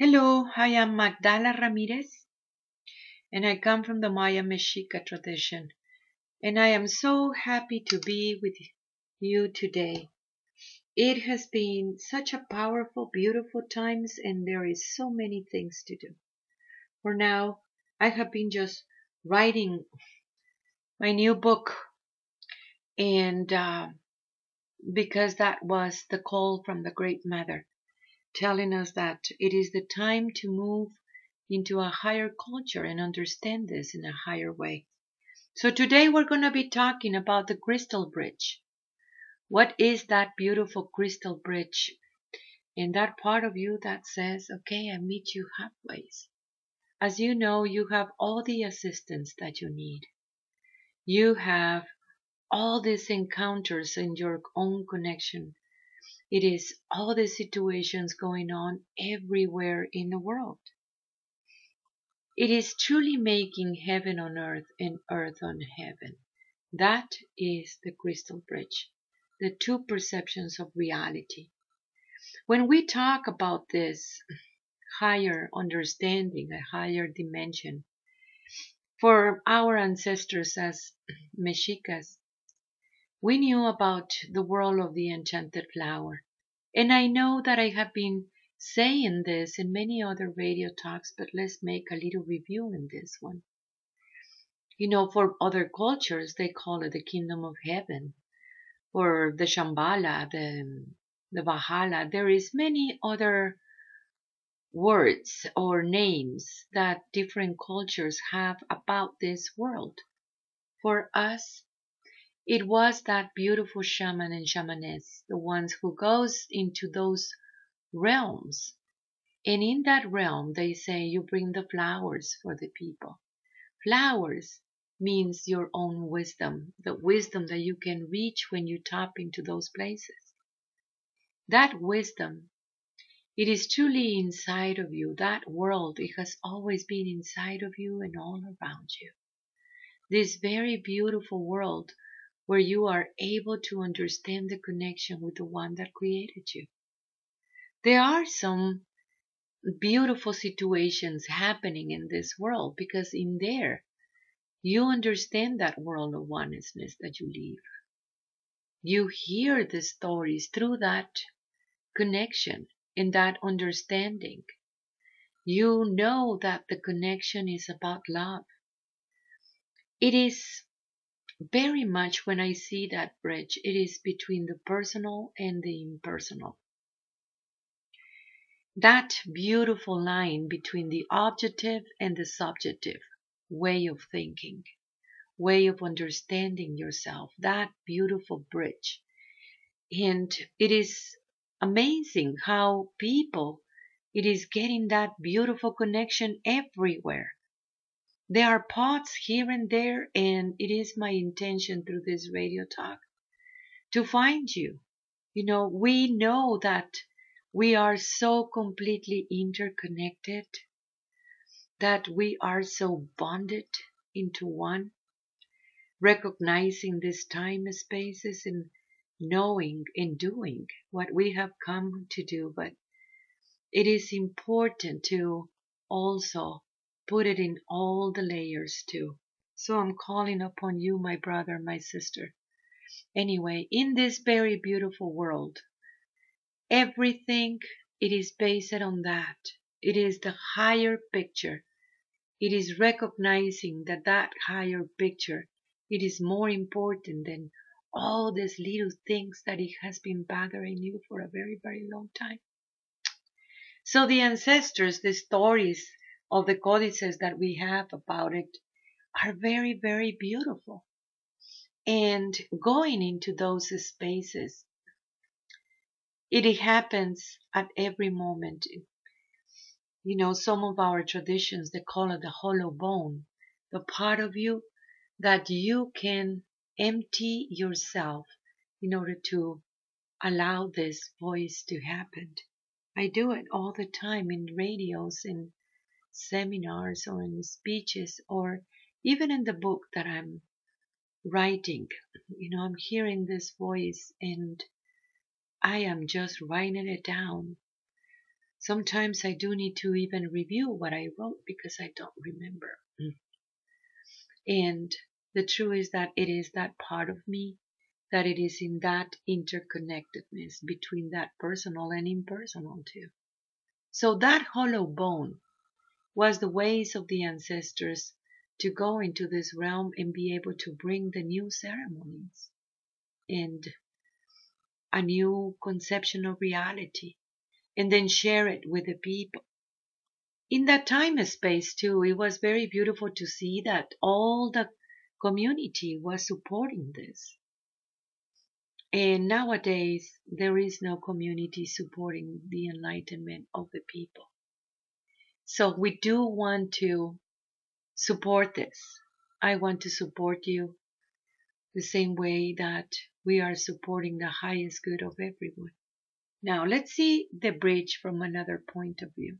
Hello, I am Magdala Ramirez, and I come from the Maya Mexica tradition, and I am so happy to be with you today. It has been such a powerful, beautiful times, and there is so many things to do. For now, I have been just writing my new book, and uh, because that was the call from the Great Mother telling us that it is the time to move into a higher culture and understand this in a higher way. So today we're going to be talking about the crystal bridge. What is that beautiful crystal bridge? And that part of you that says, okay, I meet you halfway. As you know, you have all the assistance that you need. You have all these encounters in your own connection it is all the situations going on everywhere in the world. It is truly making heaven on earth and earth on heaven. That is the crystal bridge, the two perceptions of reality. When we talk about this higher understanding, a higher dimension, for our ancestors as Mexicas, we knew about the world of the enchanted flower. And I know that I have been saying this in many other radio talks, but let's make a little review in this one. You know, for other cultures, they call it the kingdom of heaven, or the Shambhala, the, the Valhalla. There is many other words or names that different cultures have about this world. For us, it was that beautiful shaman and shamaness, the ones who goes into those realms. And in that realm, they say you bring the flowers for the people. Flowers means your own wisdom, the wisdom that you can reach when you tap into those places. That wisdom, it is truly inside of you. That world, it has always been inside of you and all around you. This very beautiful world where you are able to understand the connection with the one that created you. There are some beautiful situations happening in this world because in there you understand that world of oneness that you live. You hear the stories through that connection and that understanding. You know that the connection is about love. It is very much when I see that bridge, it is between the personal and the impersonal. That beautiful line between the objective and the subjective way of thinking, way of understanding yourself, that beautiful bridge. And it is amazing how people, it is getting that beautiful connection everywhere there are pots here and there, and it is my intention through this radio talk to find you. You know, we know that we are so completely interconnected, that we are so bonded into one, recognizing these time spaces and knowing and doing what we have come to do. But it is important to also put it in all the layers too. So I'm calling upon you, my brother, my sister. Anyway, in this very beautiful world, everything it is based on that. It is the higher picture. It is recognizing that that higher picture, it is more important than all these little things that it has been bothering you for a very, very long time. So the ancestors, the stories, of the codices that we have about it are very, very beautiful. And going into those spaces, it happens at every moment. You know, some of our traditions, they call it the hollow bone, the part of you that you can empty yourself in order to allow this voice to happen. I do it all the time in radios and seminars or in speeches or even in the book that I'm writing. You know, I'm hearing this voice and I am just writing it down Sometimes I do need to even review what I wrote because I don't remember. And the truth is that it is that part of me that it is in that interconnectedness between that personal and impersonal too. So that hollow bone was the ways of the ancestors to go into this realm and be able to bring the new ceremonies and a new conception of reality and then share it with the people. In that time and space too, it was very beautiful to see that all the community was supporting this. And nowadays, there is no community supporting the enlightenment of the people. So we do want to support this. I want to support you the same way that we are supporting the highest good of everyone. Now, let's see the bridge from another point of view.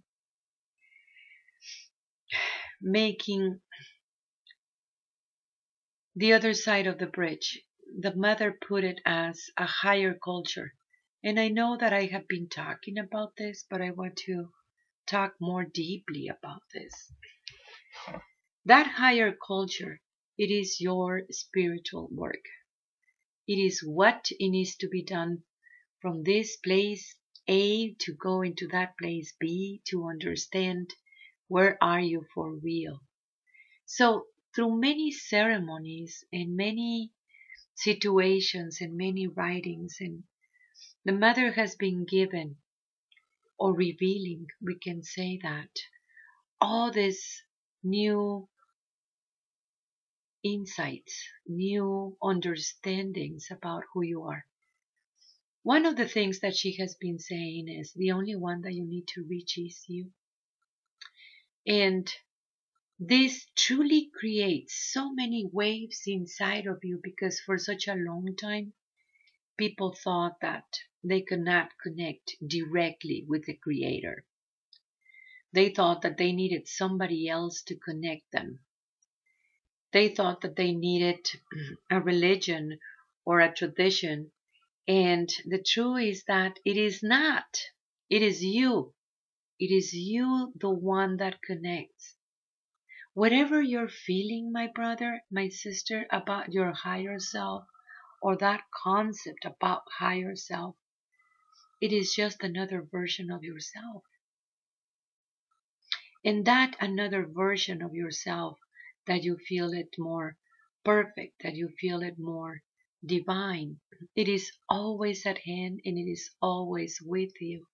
Making the other side of the bridge the mother put it as a higher culture. And I know that I have been talking about this, but I want to talk more deeply about this. That higher culture, it is your spiritual work. It is what it needs to be done from this place A to go into that place B to understand where are you for real. So through many ceremonies and many situations and many writings and the mother has been given or revealing we can say that all these new insights new understandings about who you are. One of the things that she has been saying is the only one that you need to reach is you. And this truly creates so many waves inside of you because for such a long time, people thought that they could not connect directly with the Creator. They thought that they needed somebody else to connect them. They thought that they needed a religion or a tradition. And the truth is that it is not. It is you. It is you, the one that connects. Whatever you're feeling, my brother, my sister, about your higher self, or that concept about higher self, it is just another version of yourself. And that another version of yourself, that you feel it more perfect, that you feel it more divine, it is always at hand and it is always with you.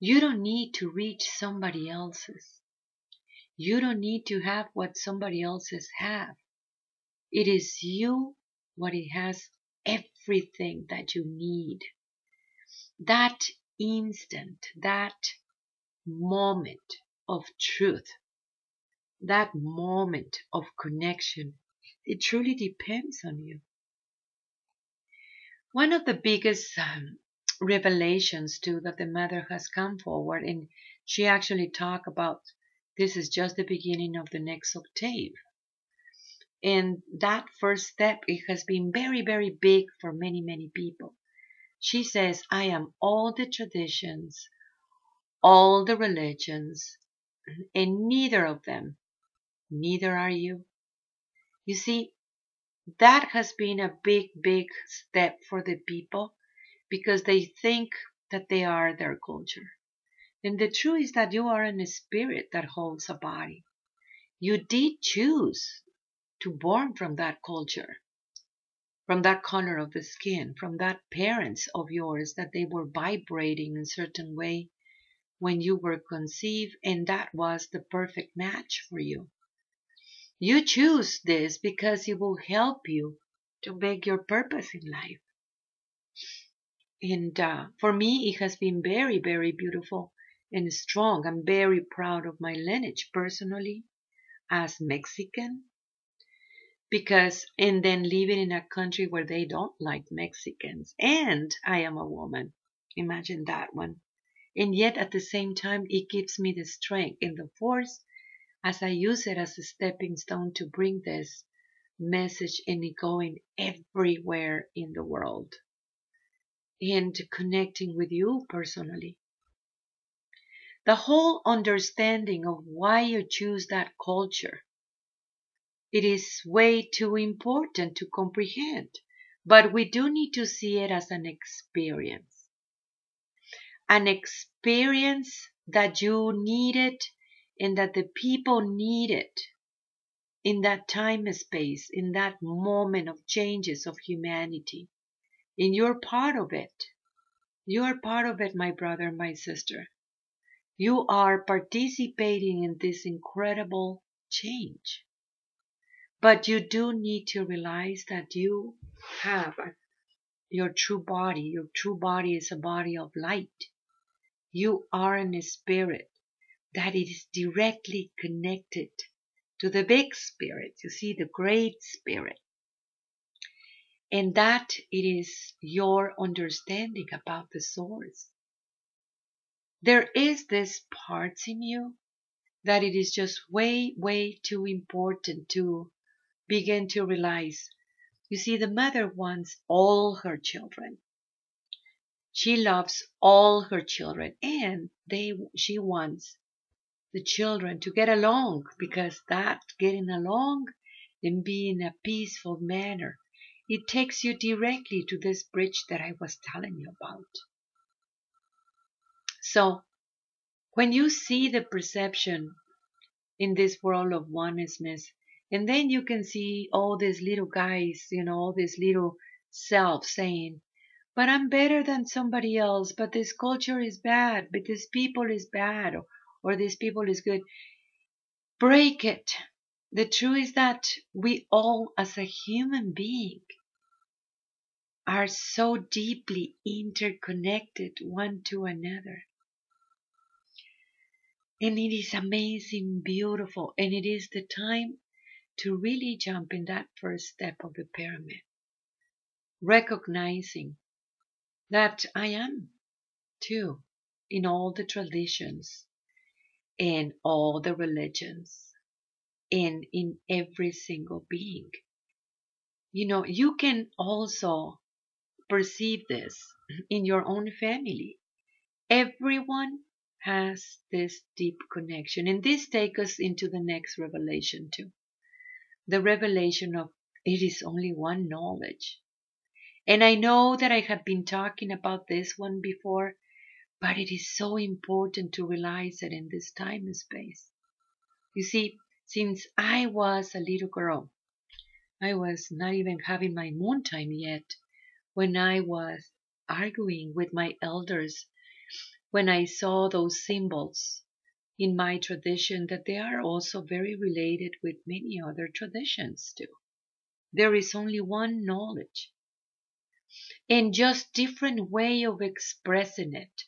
You don't need to reach somebody else's. You don't need to have what somebody else's have. It is you what it has everything that you need. That instant, that moment of truth, that moment of connection, it truly depends on you. One of the biggest um, revelations too that the mother has come forward and she actually talked about this is just the beginning of the next octave. And that first step, it has been very, very big for many, many people. She says, I am all the traditions, all the religions, and neither of them, neither are you. You see, that has been a big, big step for the people because they think that they are their culture. And the truth is that you are in a spirit that holds a body. You did choose to born from that culture, from that color of the skin, from that parents of yours that they were vibrating in a certain way when you were conceived, and that was the perfect match for you. You choose this because it will help you to make your purpose in life. And uh, for me, it has been very, very beautiful and strong. I'm very proud of my lineage personally as Mexican because and then living in a country where they don't like Mexicans and I am a woman. Imagine that one. And yet at the same time it gives me the strength and the force as I use it as a stepping stone to bring this message and it going everywhere in the world and connecting with you personally the whole understanding of why you choose that culture. It is way too important to comprehend, but we do need to see it as an experience. An experience that you needed and that the people needed in that time space, in that moment of changes of humanity. And you're part of it. You are part of it, my brother, my sister. You are participating in this incredible change. But you do need to realize that you have your true body. Your true body is a body of light. You are in a spirit that is directly connected to the big spirit. You see, the great spirit. And that it is your understanding about the source. There is this part in you that it is just way, way too important to begin to realize. You see, the mother wants all her children. She loves all her children and they, she wants the children to get along because that getting along and being a peaceful manner, it takes you directly to this bridge that I was telling you about. So when you see the perception in this world of oneness, and then you can see all these little guys, you know, all these little selves saying, but I'm better than somebody else, but this culture is bad, but this people is bad, or, or this people is good. Break it. The truth is that we all, as a human being, are so deeply interconnected one to another. And it is amazing, beautiful, and it is the time to really jump in that first step of the pyramid. Recognizing that I am too in all the traditions, in all the religions, and in every single being. You know, you can also perceive this in your own family. Everyone has this deep connection. And this takes us into the next revelation too. The revelation of it is only one knowledge. And I know that I have been talking about this one before, but it is so important to realize it in this time and space. You see, since I was a little girl, I was not even having my moon time yet when I was arguing with my elders when I saw those symbols in my tradition that they are also very related with many other traditions too. There is only one knowledge and just different way of expressing it.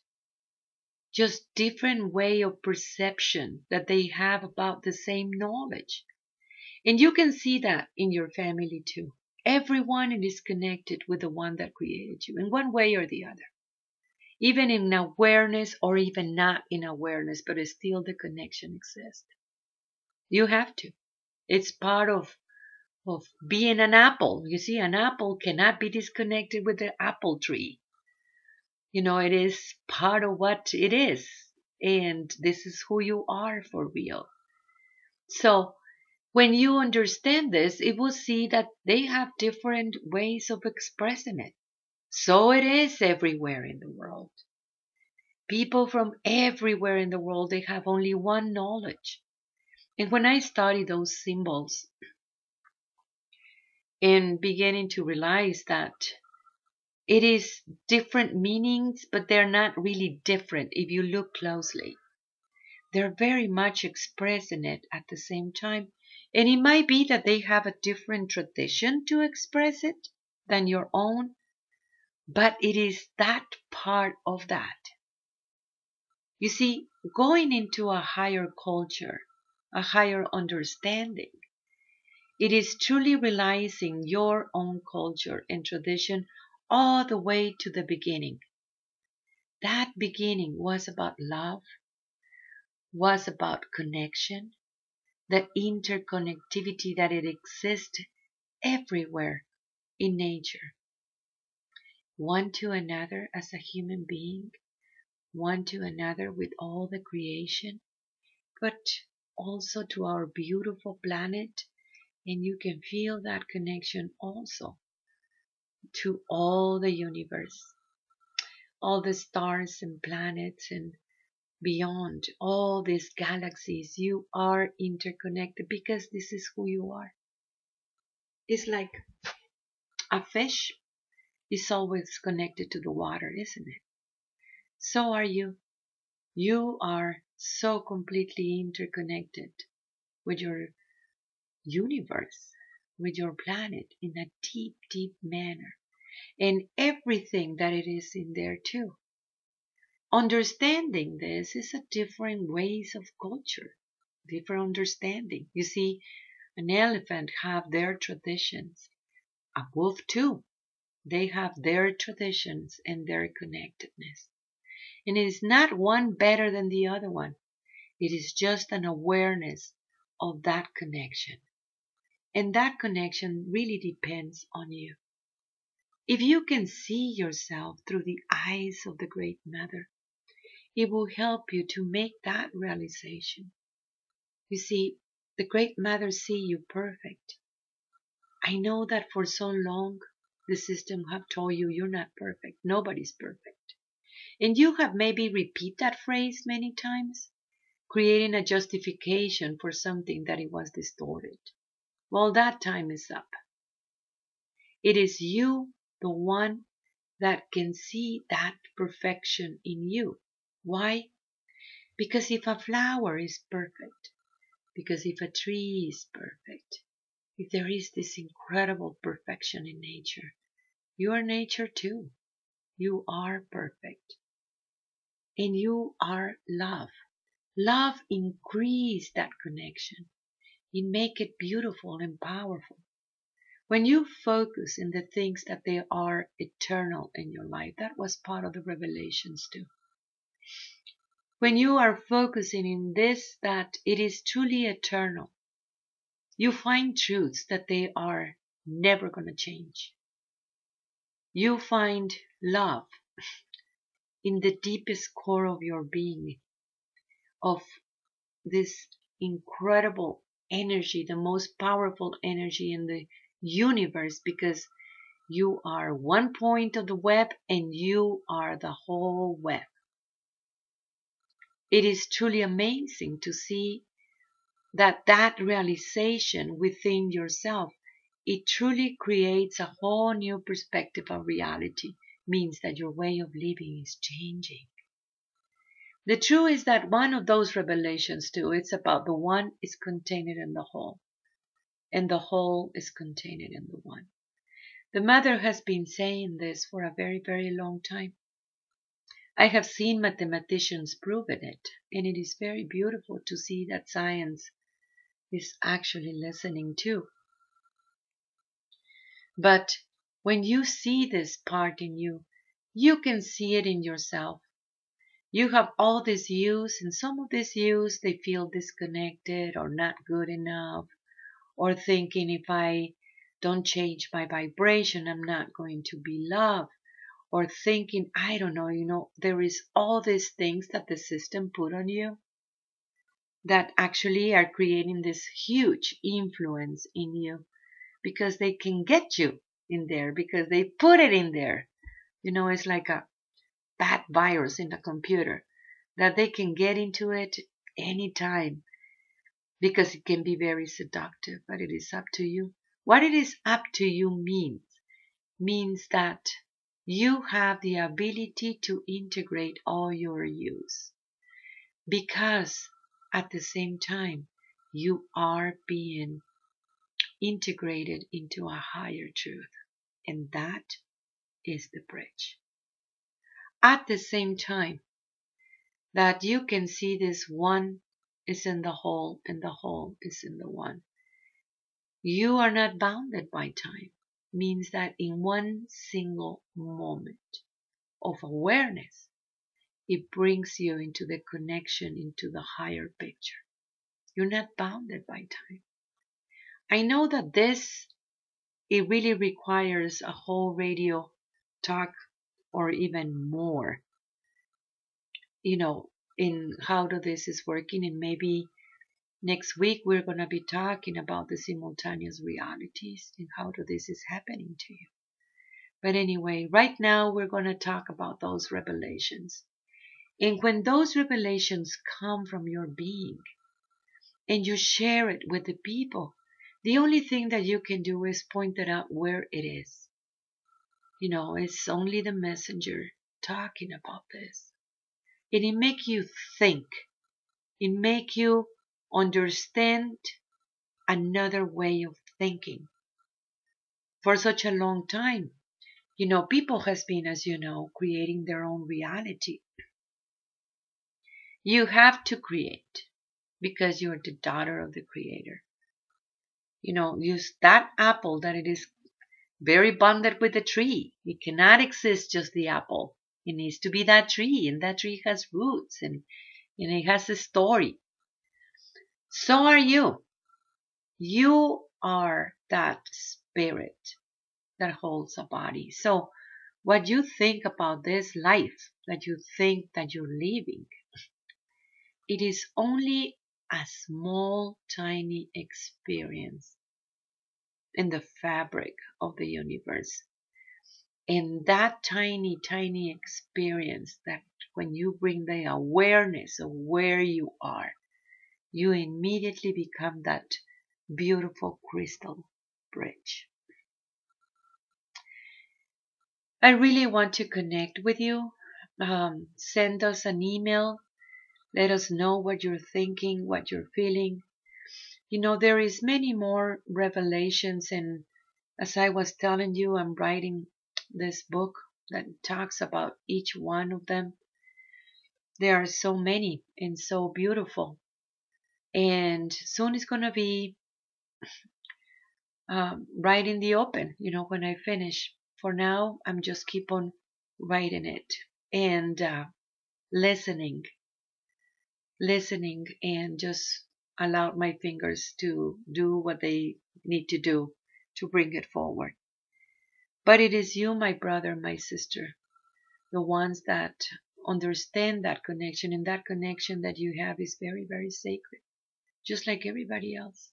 Just different way of perception that they have about the same knowledge. And you can see that in your family too. Everyone is connected with the one that created you in one way or the other even in awareness or even not in awareness, but still the connection exists. You have to. It's part of of being an apple. You see, an apple cannot be disconnected with the apple tree. You know, it is part of what it is. And this is who you are for real. So when you understand this, it will see that they have different ways of expressing it. So it is everywhere in the world. People from everywhere in the world, they have only one knowledge. And when I study those symbols and beginning to realize that it is different meanings, but they're not really different if you look closely. They're very much expressing it at the same time. And it might be that they have a different tradition to express it than your own, but it is that part of that. You see, going into a higher culture, a higher understanding, it is truly realizing your own culture and tradition all the way to the beginning. That beginning was about love, was about connection, the interconnectivity that it exists everywhere in nature one to another as a human being, one to another with all the creation, but also to our beautiful planet. And you can feel that connection also to all the universe, all the stars and planets and beyond all these galaxies. You are interconnected because this is who you are. It's like a fish is always connected to the water, isn't it? So are you. You are so completely interconnected with your universe, with your planet in a deep, deep manner, and everything that it is in there too. Understanding this is a different ways of culture, different understanding. You see, an elephant have their traditions, a wolf too. They have their traditions and their connectedness. And it is not one better than the other one. It is just an awareness of that connection. And that connection really depends on you. If you can see yourself through the eyes of the Great Mother, it will help you to make that realization. You see, the Great Mother see you perfect. I know that for so long the system have told you you're not perfect. Nobody's perfect. And you have maybe repeat that phrase many times, creating a justification for something that it was distorted. Well, that time is up. It is you, the one that can see that perfection in you. Why? Because if a flower is perfect, because if a tree is perfect, if there is this incredible perfection in nature, you are nature too. You are perfect. And you are love. Love increase that connection. It make it beautiful and powerful. When you focus in the things that they are eternal in your life, that was part of the revelations too. When you are focusing in this, that it is truly eternal, you find truths that they are never going to change. You find love in the deepest core of your being, of this incredible energy, the most powerful energy in the universe, because you are one point of the web and you are the whole web. It is truly amazing to see that that realization within yourself, it truly creates a whole new perspective of reality, means that your way of living is changing. The truth is that one of those revelations too, it's about the one is contained in the whole, and the whole is contained in the one. The mother has been saying this for a very, very long time. I have seen mathematicians proving it, and it is very beautiful to see that science is actually listening too. But when you see this part in you, you can see it in yourself. You have all this use, and some of this use they feel disconnected or not good enough, or thinking if I don't change my vibration, I'm not going to be loved or thinking, I don't know, you know, there is all these things that the system put on you that actually are creating this huge influence in you because they can get you in there because they put it in there. You know, it's like a bad virus in the computer that they can get into it anytime because it can be very seductive, but it is up to you. What it is up to you means, means that you have the ability to integrate all your use because at the same time you are being integrated into a higher truth and that is the bridge at the same time that you can see this one is in the whole and the whole is in the one you are not bounded by time means that in one single moment of awareness, it brings you into the connection into the higher picture. You're not bounded by time. I know that this, it really requires a whole radio talk or even more you know, in how this is working and maybe next week we're going to be talking about the simultaneous realities and how this is happening to you. But anyway, right now we're going to talk about those revelations. And when those revelations come from your being and you share it with the people, the only thing that you can do is point it out where it is. You know, it's only the messenger talking about this. And it make you think. It make you understand another way of thinking. For such a long time, you know, people has been, as you know, creating their own reality. You have to create because you're the daughter of the creator. You know, use that apple that it is very bonded with the tree. It cannot exist just the apple. It needs to be that tree, and that tree has roots and, and it has a story. So are you. You are that spirit that holds a body. So what you think about this life that you think that you're living, it is only a small, tiny experience in the fabric of the universe. And that tiny, tiny experience that when you bring the awareness of where you are, you immediately become that beautiful crystal bridge. I really want to connect with you. Um, send us an email. Let us know what you're thinking, what you're feeling. You know, there is many more revelations and as I was telling you, I'm writing this book that talks about each one of them. There are so many and so beautiful. And soon it's going to be um, right in the open, you know, when I finish. For now, I'm just keep on writing it and uh, listening, listening and just allowed my fingers to do what they need to do to bring it forward. But it is you, my brother, my sister, the ones that understand that connection, and that connection that you have is very, very sacred, just like everybody else.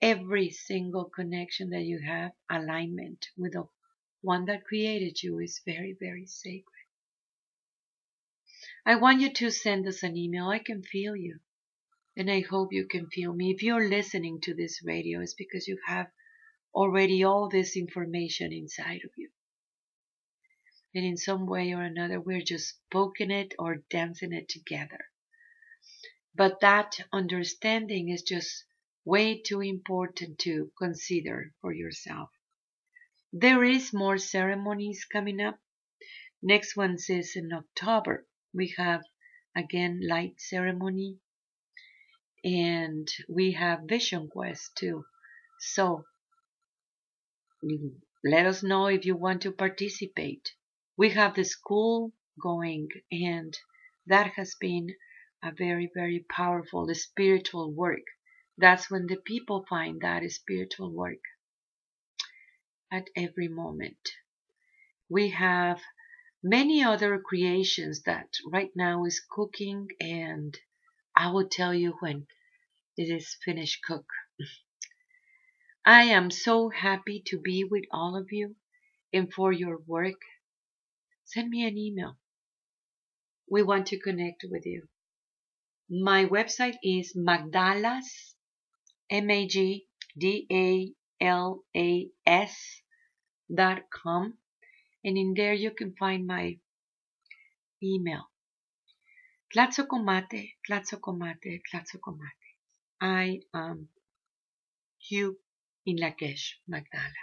Every single connection that you have, alignment with the one that created you, is very, very sacred. I want you to send us an email. I can feel you. And I hope you can feel me. If you're listening to this radio, it's because you have already all this information inside of you. And in some way or another, we're just poking it or dancing it together. But that understanding is just way too important to consider for yourself. There is more ceremonies coming up. Next one is in October. We have again light ceremony and we have vision quest too. So let us know if you want to participate. We have the school going and that has been a very, very powerful spiritual work. That's when the people find that spiritual work at every moment. We have many other creations that right now is cooking and I will tell you when it is finished cook. I am so happy to be with all of you and for your work. Send me an email. We want to connect with you. My website is Magdalas, M-A-G-D-A-L-A-S dot com. And in there you can find my email. Tlatzocomate, Tlatzocomate, Tlatzocomate. I am Hugh in Lakesh, Magdala.